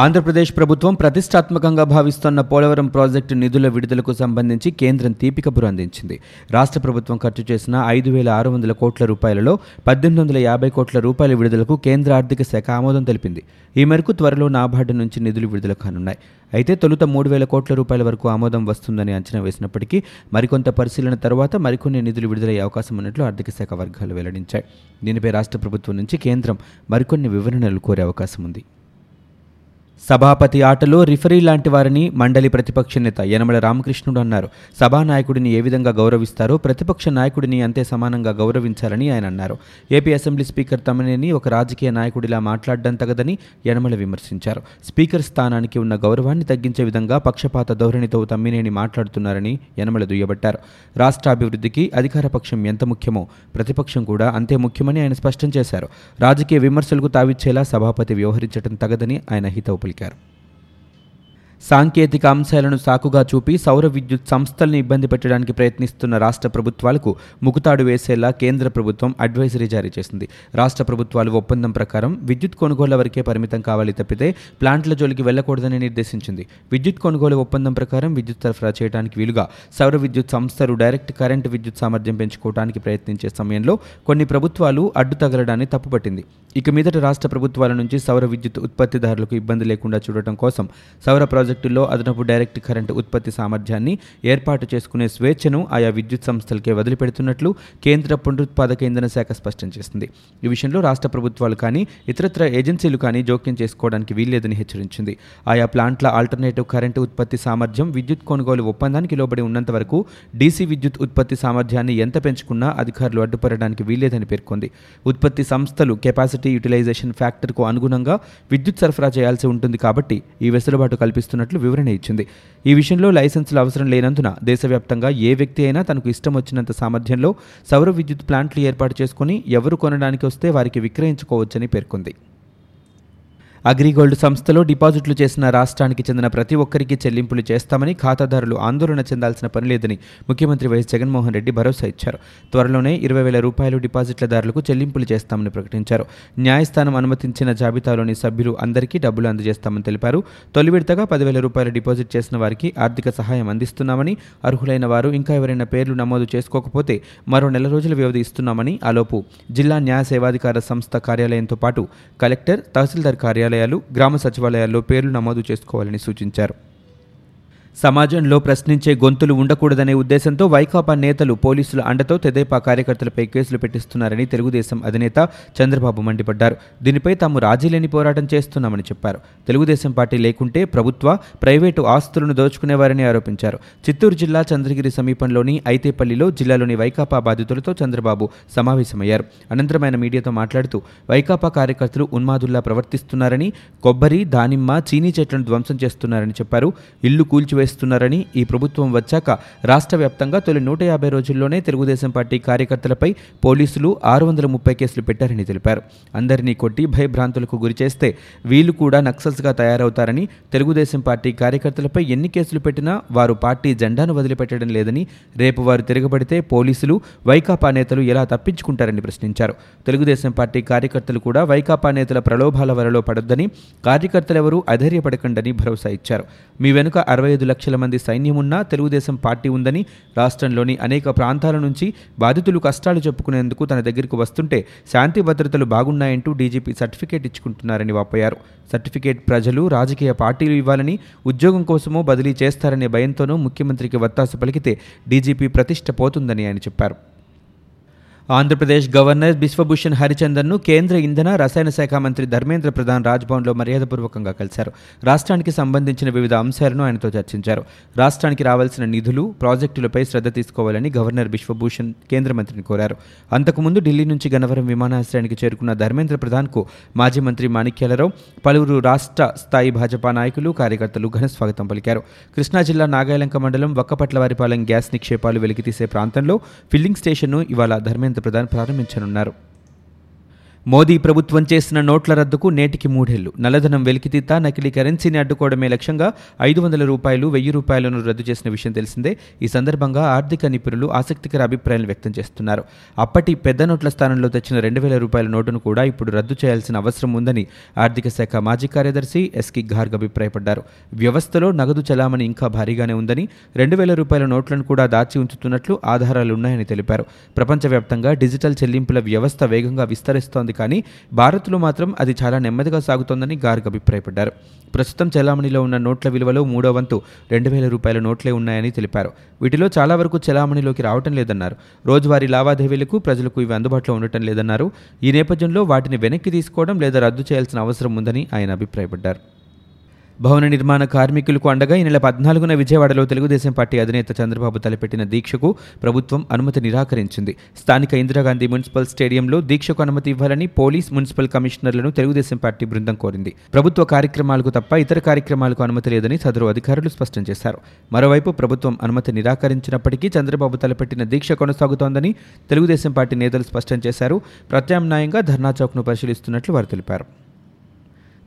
ఆంధ్రప్రదేశ్ ప్రభుత్వం ప్రతిష్టాత్మకంగా భావిస్తున్న పోలవరం ప్రాజెక్టు నిధుల విడుదలకు సంబంధించి కేంద్రం తీపికబురు అందించింది రాష్ట్ర ప్రభుత్వం ఖర్చు చేసిన ఐదు వేల ఆరు వందల కోట్ల రూపాయలలో పద్దెనిమిది వందల యాభై కోట్ల రూపాయల విడుదలకు కేంద్ర ఆర్థిక శాఖ ఆమోదం తెలిపింది. ఈ మేరకు త్వరలో నాబార్డు నుంచి నిధులు విడుదల కానున్నాయి. అయితే తొలుత మూడు వేల కోట్ల రూపాయల వరకు ఆమోదం వస్తుందని అంచనా వేసినప్పటికీ మరికొంత పరిశీలన తర్వాత మరికొన్ని నిధులు విడుదలయ్యే అవకాశం ఉన్నట్లు ఆర్థిక శాఖ వర్గాలు వెల్లడించాయి. దీనిపై రాష్ట్ర ప్రభుత్వం నుంచి కేంద్రం మరికొన్ని వివరణలు కోరే అవకాశం ఉంది. సభాపతి ఆటలో రిఫరీ లాంటి వారిని మండలి ప్రతిపక్ష నేత యనమల రామకృష్ణుడు అన్నారు. సభానాయకుడిని ఏ విధంగా గౌరవిస్తారో ప్రతిపక్ష నాయకుడిని అంతే సమానంగా గౌరవించాలని ఆయన అన్నారు. ఏపీ అసెంబ్లీ స్పీకర్ తమనేని ఒక రాజకీయ నాయకుడిలా మాట్లాడడం తగదని యనమల విమర్శించారు. స్పీకర్ స్థానానికి ఉన్న గౌరవాన్ని తగ్గించే విధంగా పక్షపాత ధోరణితో తమ్మినేని మాట్లాడుతున్నారని యనమల దుయ్యబట్టారు. రాష్ట్ర అభివృద్ధికి అధికార పక్షం ఎంత ముఖ్యమో ప్రతిపక్షం కూడా అంతే ముఖ్యమని ఆయన స్పష్టం చేశారు. రాజకీయ విమర్శలకు తావిచ్చేలా సభాపతి వ్యవహరించడం తగదని ఆయన హితవు పలికారు సాంకేతిక అంశాలను సాకుగా చూపి సౌర విద్యుత్ సంస్థల్ని ఇబ్బంది పెట్టడానికి ప్రయత్నిస్తున్న రాష్ట్ర ప్రభుత్వాలకు ముకుతాడు వేసేలా కేంద్ర ప్రభుత్వం అడ్వైజరీ జారీ చేసింది. రాష్ట్ర ప్రభుత్వాలు ఒప్పందం ప్రకారం విద్యుత్ కొనుగోళ్ళ వరకే పరిమితం కావాలి తప్పితే ప్లాంట్ల జోలికి వెళ్ళకూడదని నిర్దేశించింది. విద్యుత్ కొనుగోలు ఒప్పందం ప్రకారం విద్యుత్ సరఫరా చేయడానికి వీలుగా సౌర విద్యుత్ సంస్థలు డైరెక్ట్ కరెంట్ విద్యుత్ సామర్థ్యం పెంచుకోవడానికి ప్రయత్నించే సమయంలో కొన్ని ప్రభుత్వాలు అడ్డు తగలడాన్ని తప్పుపట్టింది. ఇక మీదట రాష్ట్ర ప్రభుత్వాల నుంచి సౌర విద్యుత్ ఉత్పత్తిదారులకు ఇబ్బంది లేకుండా చూడటం కోసం సౌర ప్రాజెక్టుల్లో అదనపు డైరెక్ట్ కరెంటు ఉత్పత్తి సామర్థ్యాన్ని ఏర్పాటు చేసుకునే స్వేచ్ఛను ఆయా విద్యుత్ సంస్థలకే వదిలిపెడుతున్నట్లు కేంద్ర పునరుత్పాదక ఇంధన శాఖ స్పష్టం చేసింది. ఈ విషయంలో రాష్ట్ర ప్రభుత్వాలు కానీ ఇతరత్ర ఏజెన్సీలు కానీ జోక్యం చేసుకోవడానికి వీల్లేదని హెచ్చరించింది. ఆయా ప్లాంట్ల ఆల్టర్నేటివ్ కరెంటు ఉత్పత్తి సామర్థ్యం విద్యుత్ కొనుగోలు ఒప్పందానికి లోబడి ఉన్నంత వరకు డీసీ విద్యుత్ ఉత్పత్తి సామర్థ్యాన్ని ఎంత పెంచుకున్నా అధికారులు అడ్డుపడడానికి వీల్లేదని పేర్కొంది. ఉత్పత్తి సంస్థలు కెపాసిటీ యూటిలైజేషన్ ఫ్యాక్టర్కు అనుగుణంగా విద్యుత్ సరఫరా చేయాల్సి ఉంటుంది కాబట్టి ఈ వెసులుబాటు చేస్తున్నట్లు వివరణ ఇచ్చింది. ఈ విషయంలో లైసెన్సులు అవసరం లేనందున దేశవ్యాప్తంగా ఏ వ్యక్తి అయినా తనకు ఇష్టం వచ్చినంత సామర్థ్యంలో సౌర విద్యుత్ ప్లాంట్లు ఏర్పాటు చేసుకుని ఎవరు కొనడానికి వస్తే వారికి విక్రయించుకోవచ్చని పేర్కొంది. అగ్రిగోల్డ్ సంస్థలో డిపాజిట్లు చేసిన రాష్ట్రానికి చెందిన ప్రతి ఒక్కరికి చెల్లింపులు చేస్తామని ఖాతాదారులు ఆందోళన చెందాల్సిన పని లేదని ముఖ్యమంత్రి వైఎస్ జగన్మోహన్ రెడ్డి భరోసా ఇచ్చారు. త్వరలోనే ఇరవై వేల రూపాయలు డిపాజిట్లదారులకు చెల్లింపులు చేస్తామని ప్రకటించారు. న్యాయస్థానం అనుమతించిన జాబితాలోని సభ్యులు అందరికీ డబ్బులు అందజేస్తామని తెలిపారు. తొలి విడతగా పదివేల రూపాయలు డిపాజిట్ చేసిన వారికి ఆర్థిక సహాయం అందిస్తున్నామని అర్హులైన వారు ఇంకా ఎవరైనా పేర్లు నమోదు చేసుకోకపోతే మరో నెల రోజుల వ్యవధి ఇస్తున్నామని ఆలోపు జిల్లా న్యాయ సేవాధికార సంస్థ కార్యాలయంతో పాటు కలెక్టర్ తహసీల్దార్ కార్యాలయాలు గ్రామ సచివాలయాల్లో పేర్లు నమోదు చేసుకోవాలని సూచించారు. సమాజంలో ప్రశ్నించే గొంతులు ఉండకూడదనే ఉద్దేశంతో వైకాపా నేతలు పోలీసుల అండతో తెదేపా కార్యకర్తలపై కేసులు పెట్టిస్తున్నారని తెలుగుదేశం అధినేత చంద్రబాబు మండిపడ్డారు. దీనిపై తాము రాజీలేని పోరాటం చేస్తున్నామని చెప్పారు. తెలుగుదేశం పార్టీ లేకుంటే ప్రభుత్వ ప్రైవేటు ఆస్తులను దోచుకునేవారని ఆరోపించారు. చిత్తూరు జిల్లా చంద్రగిరి సమీపంలోని ఐతేపల్లిలో జిల్లాలోని వైకాపా బాధితులతో చంద్రబాబు సమావేశమయ్యారు. అనంతరం ఆయన మీడియాతో మాట్లాడుతూ వైకాపా కార్యకర్తలు ఉన్మాదుల్లా ప్రవర్తిస్తున్నారని కొబ్బరి దానిమ్మ చీనీ చెట్లను ధ్వంసం చేస్తున్నారని చెప్పారు. ఇల్లు కూల్చివేస్తున్నారని ఈ ప్రభుత్వం వచ్చాక రాష్ట్ర వ్యాప్తంగా తొలి నూట యాభై రోజుల్లోనే తెలుగుదేశం పార్టీ కార్యకర్తలపై పోలీసులు ఆరు వందల ముప్పై కేసులు పెట్టారని తెలిపారు. అందరినీ కొట్టి భయభ్రాంతులకు గురి చేస్తే వీళ్ళు కూడా నక్సల్స్గా తయారవుతారని తెలుగుదేశం పార్టీ కార్యకర్తలపై ఎన్ని కేసులు పెట్టినా వారు పార్టీ జెండాను వదిలిపెట్టడం లేదని రేపు వారు తిరగబడితే పోలీసులు వైకాపా నేతలు ఎలా తప్పించుకుంటారని ప్రశ్నించారు. తెలుగుదేశం పార్టీ కార్యకర్తలు కూడా వైకాపా నేతల ప్రలోభాల వలలో పడొద్దని కార్యకర్తలెవరూ అధైర్యపడకండని భరోసా ఇచ్చారు. మీ వెనుక అరవై ఐదు లక్షల మంది సైన్యం ఉన్నా తెలుగుదేశం పార్టీ ఉందని రాష్ట్రంలోని అనేక ప్రాంతాల నుంచి బాధితులు కష్టాలు చెప్పుకునేందుకు తన దగ్గరికి వస్తుంటే శాంతి భద్రతలు బాగున్నాయంటూ డీజీపీ సర్టిఫికేట్ ఇచ్చుకుంటున్నారని వాపోయారు. సర్టిఫికేట్ ప్రజలు రాజకీయ పార్టీలు ఇవ్వాలని ఉద్యోగం కోసమో బదిలీ చేస్తారనే భయంతోనూ ముఖ్యమంత్రికి వత్తాసు పలికితే డీజీపీ ప్రతిష్ట పోతుందని ఆయన చెప్పారు. ఆంధ్రప్రదేశ్ గవర్నర్ బిశ్వభూషణ్ హరిచందన్ను కేంద్ర ఇంధన రసాయన శాఖ మంత్రి ధర్మేంద్ర ప్రధాన్ రాజ్భవన్లో మర్యాదపూర్వకంగా కలిశారు. రాష్ట్రానికి సంబంధించిన వివిధ అంశాలను ఆయనతో చర్చించారు. రాష్ట్రానికి రావాల్సిన నిధులు ప్రాజెక్టులపై శ్రద్ధ తీసుకోవాలని గవర్నర్ బిశ్వభూషణ్ కేంద్ర మంత్రిని కోరారు. అంతకుముందు ఢిల్లీ నుంచి గన్నవరం విమానాశ్రయానికి చేరుకున్న ధర్మేంద్ర ప్రధాన్కు మాజీ మంత్రి మాణిక్యాలరావు పలువురు రాష్ట్ర స్థాయి భాజపా నాయకులు కార్యకర్తలు ఘన స్వాగతం పలికారు. కృష్ణా జిల్లా నాగాయలంక మండలం వక్కపట్లవారిపాలెం గ్యాస్ నిక్షేపాలు వెలికితీసే ప్రాంతంలో ఫిల్లింగ్ స్టేషన్ను ఇవాళ ధర్మేంద్ర ప్రధాని ప్రారంభించనున్నారు. మోదీ ప్రభుత్వం చేసిన నోట్ల రద్దుకు నేటికి మూడేళ్ళు. నల్లధనం వెలికితీత నకిలీ కరెన్సీని అడ్డుకోవడమే లక్ష్యంగా ఐదు వందల రూపాయలు వెయ్యి రూపాయలను రద్దు చేసిన విషయం తెలిసిందే. ఈ సందర్భంగా ఆర్థిక నిపుణులు ఆసక్తికర అభిప్రాయాలు వ్యక్తం చేస్తున్నారు. అప్పటి పెద్ద నోట్ల స్థానంలో తెచ్చిన రెండు వేల రూపాయల నోటును కూడా ఇప్పుడు రద్దు చేయాల్సిన అవసరం ఉందని ఆర్థిక శాఖ మాజీ కార్యదర్శి ఎస్కి గార్గ్ అభిప్రాయపడ్డారు. వ్యవస్థలో నగదు చలామణి ఇంకా భారీగానే ఉందని రెండు వేల రూపాయల నోట్లను కూడా దాచి ఉంచుతున్నట్లు ఆధారాలున్నాయని తెలిపారు. ప్రపంచవ్యాప్తంగా డిజిటల్ చెల్లింపుల వ్యవస్థ వేగంగా విస్తరిస్తోంది కానీ భారత్లో మాత్రం అది చాలా నెమ్మదిగా సాగుతోందని గార్గ్ అభిప్రాయపడ్డారు. ప్రస్తుతం చెలామణిలో ఉన్న నోట్ల విలువలో మూడో వంతు రెండు వేల రూపాయల నోట్లే ఉన్నాయని తెలిపారు. వీటిలో చాలా వరకు చెలామణిలోకి రావటం లేదన్నారు. రోజువారీ లావాదేవీలకు ప్రజలకు ఇవి అందుబాటులో ఉండటం లేదన్నారు. ఈ నేపథ్యంలో వాటిని వెనక్కి తీసుకోవడం లేదా రద్దు చేయాల్సిన అవసరం ఉందని ఆయన అభిప్రాయపడ్డారు. భవన నిర్మాణ కార్మికులకు అండగా ఈ నెల పద్నాలుగున విజయవాడలో తెలుగుదేశం పార్టీ అధినేత చంద్రబాబు తలపెట్టిన దీక్షకు ప్రభుత్వం అనుమతి నిరాకరించింది. స్థానిక ఇందిరాగాంధీ మున్సిపల్ స్టేడియంలో దీక్షకు అనుమతి ఇవ్వాలని పోలీస్ మున్సిపల్ కమిషనర్లను తెలుగుదేశం పార్టీ బృందం కోరింది. ప్రభుత్వ కార్యక్రమాలకు తప్ప ఇతర కార్యక్రమాలకు అనుమతి లేదని సదరు అధికారులు స్పష్టం చేశారు. మరోవైపు ప్రభుత్వం అనుమతి నిరాకరించినప్పటికీ చంద్రబాబు తలపెట్టిన దీక్ష కొనసాగుతోందని తెలుగుదేశం పార్టీ నేతలు స్పష్టం చేశారు. ప్రత్యామ్నాయంగా ధర్నా చౌక్ను పరిశీలిస్తున్నట్లు వారు తెలిపారు.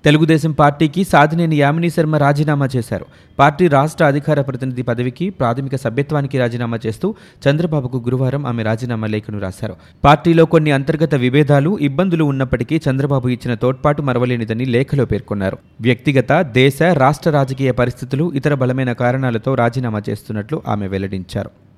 తెలుగుదేశం పార్టీకి సాధినేని యామిని శర్మ రాజీనామా చేశారు. పార్టీ రాష్ట్ర అధికార ప్రతినిధి పదవికి ప్రాథమిక సభ్యత్వానికి రాజీనామా చేస్తూ చంద్రబాబుకు గురువారం ఆమె రాజీనామా లేఖను రాశారు. పార్టీలో కొన్ని అంతర్గత విభేదాలు ఇబ్బందులు ఉన్నప్పటికీ చంద్రబాబు ఇచ్చిన తోడ్పాటు మరవలేనిదని లేఖలో పేర్కొన్నారు. వ్యక్తిగత దేశ రాష్ట్ర రాజకీయ పరిస్థితులు ఇతర బలమైన కారణాలతో రాజీనామా చేస్తున్నట్లు ఆమె వెల్లడించారు.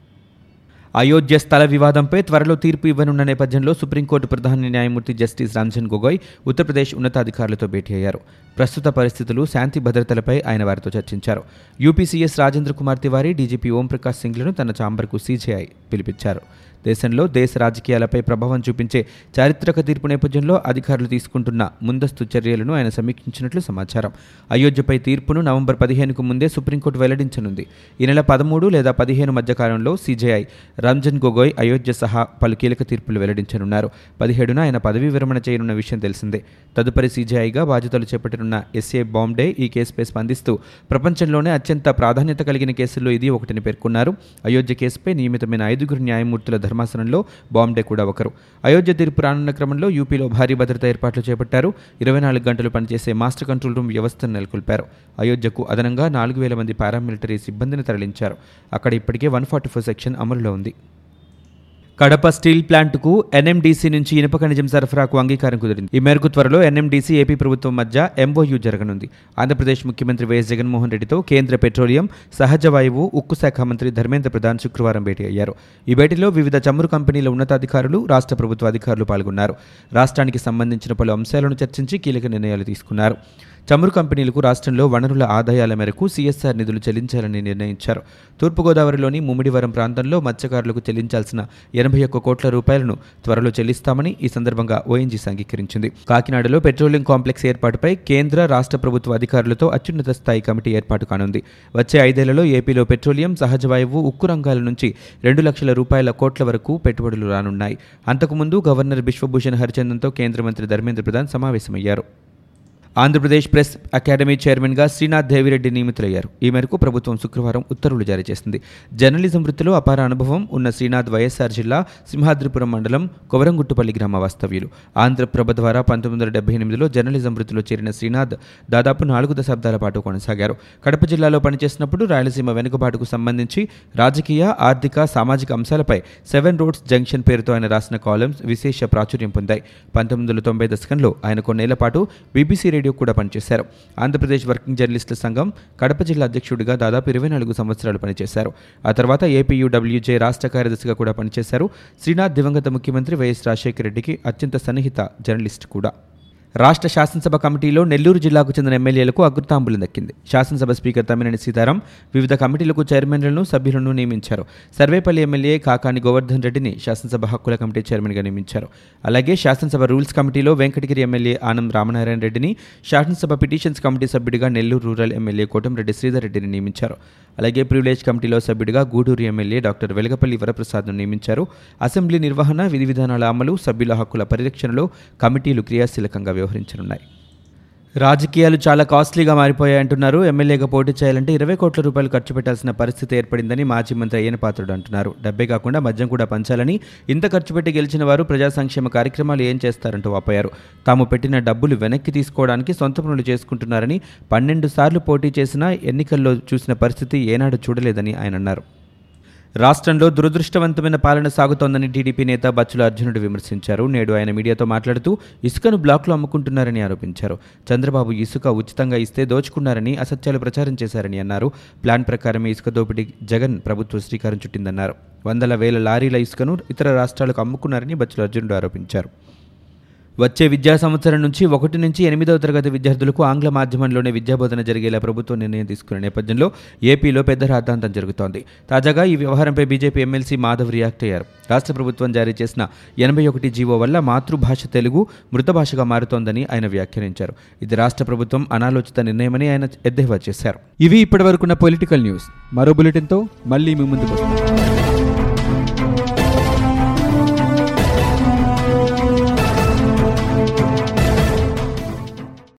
అయోధ్య స్థల వివాదంపై త్వరలో తీర్పు ఇవ్వనున్న నేపథ్యంలో సుప్రీంకోర్టు ప్రధాన న్యాయమూర్తి జస్టిస్ రంజన్ గొగోయ్ ఉత్తరప్రదేశ్ ఉన్నతాధికారులతో భేటీ అయ్యారు. ప్రస్తుత పరిస్థితులు శాంతి భద్రతలపై ఆయన వారితో చర్చించారు. యూపీసీఎస్ రాజేంద్ర కుమార్ తివారీ డీజీపీ ఓంప్రకాష్ సింగ్లను తన ఛాంబర్కు సీజేఐ పిలిపించారు. దేశంలో దేశ రాజకీయాలపై ప్రభావం చూపించే చారిత్రక తీర్పు నేపథ్యంలో అధికారులు తీసుకుంటున్న ముందస్తు చర్యలను ఆయన సమీక్షించినట్లు సమాచారం. అయోధ్యపై తీర్పును నవంబర్ పదిహేనుకు ముందే సుప్రీంకోర్టు వెల్లడించనుంది. ఈ నెల పదమూడు లేదా పదిహేను మధ్య కాలంలో సీజేఐ రంజన్ గొగోయ్ అయోధ్య సహా పలు కీలక తీర్పులు వెల్లడించనున్నారు. పదిహేడున ఆయన పదవీ విరమణ చేయనున్న విషయం తెలిసిందే. తదుపరి సీజేఐగా బాధ్యతలు చేపట్టనున్న ఎస్ఏ బాంబే ఈ కేసుపై స్పందిస్తూ ప్రపంచంలోనే అత్యంత ప్రాధాన్యత కలిగిన కేసుల్లో ఇది ఒకటిని పేర్కొన్నారు. అయోధ్య కేసుపై నియమితమైన ఐదుగురు న్యాయమూర్తుల ధర్మాసనంలో బాంబే కూడా ఒకరు. అయోధ్య తీర్పు రానున్న క్రమంలో యూపీలో భారీ భద్రతా ఏర్పాట్లు చేపట్టారు. ఇరవై నాలుగు గంటలు పనిచేసే మాస్టర్ కంట్రోల్ రూమ్ వ్యవస్థను నెలకొల్పారు. అయోధ్యకు అదనంగా నాలుగు వేల మంది పారామిలిటరీ సిబ్బందిని తరలించారు. అక్కడ ఇప్పటికే వన్ ఫార్టీ ఫోర్ సెక్షన్ అమలులో ఉంది. కడప స్టీల్ ప్లాంట్కు ఎన్ఎండీసీ నుంచి ఇనుప ఖనిజం సరఫరాకు అంగీకారం కుదిరింది. ఈ మేరకు త్వరలో ఎన్ఎండీసీ ఏపీ ప్రభుత్వం మధ్య ఎంఓయూ జరగనుంది. ఆంధ్రప్రదేశ్ ముఖ్యమంత్రి వైఎస్ జగన్మోహన్ రెడ్డితో కేంద్ర పెట్రోలియం సహజ వాయువు ఉక్కు శాఖ మంత్రి ధర్మేంద్ర ప్రధాన్ శుక్రవారం భేటీ అయ్యారు. ఈ భేటీలో వివిధ చమురు కంపెనీల ఉన్నతాధికారులు రాష్ట్ర ప్రభుత్వ అధికారులు పాల్గొన్నారు. రాష్ట్రానికి సంబంధించిన పలు అంశాలను చర్చించి కీలక నిర్ణయాలు తీసుకున్నారు. చమురు కంపెనీలకు రాష్ట్రంలో వనరుల ఆదాయాల మేరకు సీఎస్ఆర్ నిధులు చెల్లించాలని నిర్ణయించారు. తూర్పుగోదావరిలోని ముమ్మిడివరం ప్రాంతంలో మత్స్యకారులకు చెల్లించాల్సిన ఎనభై ఒక్క కోట్ల రూపాయలను త్వరలో చెల్లిస్తామని ఈ సందర్భంగా ఓఎన్జీ అంగీకరించింది కాకినాడలో పెట్రోలియం కాంప్లెక్స్ ఏర్పాటుపై కేంద్ర రాష్ట్ర ప్రభుత్వ అధికారులతో అత్యున్నత స్థాయి కమిటీ ఏర్పాటు కానుంది. వచ్చే ఐదేళ్ళలో ఏపీలో పెట్రోలియం సహజ వాయువు ఉక్కు రంగాల నుంచి రెండు లక్షల రూపాయల కోట్ల వరకు పెట్టుబడులు రానున్నాయి. అంతకుముందు గవర్నర్ బిశ్వభూషణ్ హరిచందన్తో కేంద్ర మంత్రి ధర్మేంద్ర ప్రధాన్ సమావేశమయ్యారు. ఆంధ్రప్రదేశ్ ప్రెస్ అకాడమీ చైర్మన్గా శ్రీనాథ్ దేవిరెడ్డి నియమితులయ్యారు. ఈ మేరకు ప్రభుత్వం శుక్రవారం ఉత్తర్వులు జారీ చేసింది. జర్నలిజం వృత్తిలో అపార అనుభవం ఉన్న శ్రీనాథ్ వైఎస్ఆర్ జిల్లా సింహాద్రిపురం మండలం కొవరంగుట్టుపల్లి గ్రామ వాస్తవ్యులు. ఆంధ్రప్రభ ద్వారా పంతొమ్మిది వందల డెబ్బై ఎనిమిదిలో జర్నలిజం వృత్తిలో చేరిన శ్రీనాథ్ దాదాపు నాలుగు దశాబ్దాల పాటు కొనసాగారు. కడప జిల్లాలో పనిచేసినప్పుడు రాయలసీమ వెనుకబాటుకు సంబంధించి రాజకీయ ఆర్థిక సామాజిక అంశాలపై సెవెన్ రోడ్స్ జంక్షన్ పేరుతో ఆయన రాసిన కాలమ్స్ విశేష ప్రాచుర్యం పొందాయి. పంతొమ్మిది వందల తొంభై దశకంలో ఆయన కొన్నేళ్ళ పాటు బీబీసీ రేడియో కూడా పనిచేశారు. ఆంధ్రప్రదేశ్ వర్కింగ్ జర్నలిస్టుల సంఘం కడప జిల్లా అధ్యక్షుడిగా దాదాపు ఇరవై నాలుగు సంవత్సరాలు పనిచేశారు. ఆ తర్వాత ఏపీయూడబ్ల్యూజే రాష్ట్ర కార్యదర్శిగా కూడా పనిచేశారు. శ్రీనాథ్ దివంగత ముఖ్యమంత్రి వైఎస్ రాజశేఖర రెడ్డికి అత్యంత సన్నిహిత జర్నలిస్ట్ కూడా. రాష్ట్ర శాసనసభ కమిటీలో నెల్లూరు జిల్లాకు చెందిన ఎమ్మెల్యేలకు అగ్రతాంబులం దక్కింది శాసనసభ స్పీకర్ తమ్మినేని సీతారాం వివిధ కమిటీలకు చైర్మన్లను సభ్యులను నియమించారు. సర్వేపల్లి ఎమ్మెల్యే కాకాని గోవర్ధన్ రెడ్డిని శాసనసభ హక్కుల కమిటీ చైర్మన్గా నియమించారు. అలాగే శాసనసభ రూల్స్ కమిటీలో వెంకటగిరి ఎమ్మెల్యే ఆనం రామనారాయణ రెడ్డిని శాసనసభ పిటిషన్స్ కమిటీ సభ్యుడిగా నెల్లూరు రూరల్ ఎమ్మెల్యే కోటంరెడ్డి శ్రీధర్ రెడ్డిని నియమించారు. అలాగే ప్రివిలేజ్ కమిటీలో సభ్యుడిగా గూడూరు ఎమ్మెల్యే డాక్టర్ వెలగపల్లి వరప్రసాద్ను నియమించారు. అసెంబ్లీ నిర్వహణ విధి విధానాల అమలు సభ్యుల హక్కుల పరిరక్షణలో కమిటీలు క్రియాశీలకంగా వ్యవహరించనున్నాయి. రాజకీయాలు చాలా కాస్ట్లీగా మారిపోయాయంటున్నారు ఎమ్మెల్యేగా పోటీ చేయాలంటే ఇరవై కోట్ల రూపాయలు ఖర్చు పెట్టాల్సిన పరిస్థితి ఏర్పడిందని మాజీ మంత్రి అయ్యన పాత్రుడు అంటున్నారు. డబ్బే కాకుండా మద్యం కూడా పంచాలని ఇంత ఖర్చు పెట్టి గెలిచిన వారు ప్రజా సంక్షేమ కార్యక్రమాలు ఏం చేస్తారంటూ వాపోయారు. తాము పెట్టిన డబ్బులు వెనక్కి తీసుకోవడానికి సొంత పనులు చేసుకుంటున్నారని పన్నెండు సార్లు పోటీ చేసినా ఎన్నికల్లో చూసిన పరిస్థితి ఏనాడు చూడలేదని ఆయన అన్నారు. రాష్ట్రంలో దురదృష్టవంతమైన పాలన సాగుతోందని టీడీపీ నేత బచ్చుల అర్జునుడు విమర్శించారు. నేడు ఆయన మీడియాతో మాట్లాడుతూ ఇసుకను బ్లాక్లో అమ్ముకుంటున్నారని ఆరోపించారు. చంద్రబాబు ఇసుక ఉచితంగా ఇస్తే దోచుకున్నారని అసత్యాలు ప్రచారం చేశారని అన్నారు. ప్లాన్ ప్రకారమే ఇసుక దోపిడీ జగన్ ప్రభుత్వం శ్రీకారం చుట్టిందన్నారు. వందల వేల లారీల ఇసుకను ఇతర రాష్ట్రాలకు అమ్ముకున్నారని బచ్చుల అర్జునుడు ఆరోపించారు. వచ్చే విద్యా సంవత్సరం నుంచి ఒకటి నుంచి ఎనిమిదవ తరగతి విద్యార్థులకు ఆంగ్ల మాధ్యమంలోనే విద్యాబోధన జరిగేలా ప్రభుత్వం నిర్ణయం తీసుకున్న నేపథ్యంలో ఏపీలో పెద్ద రాద్ధాంతం జరుగుతోంది. తాజాగా ఈ వ్యవహారంపై బీజేపీ ఎమ్మెల్సీ మాధవ్ రియాక్ట్ అయ్యారు. రాష్ట్ర ప్రభుత్వం జారీ చేసిన ఎనభై ఒకటి జీవో వల్ల మాతృభాష తెలుగు మృత భాషగా మారుతోందని ఆయన వ్యాఖ్యానించారు. ఇది రాష్ట్ర ప్రభుత్వం అనాలోచిత నిర్ణయమని ఆయన ఎద్దేవా చేశారు. ఇవి ఇప్పటివరకున్న పొలిటికల్ న్యూస్. మరో బులెటిన్తో మళ్ళీ మీ ముందుకు వస్తాం.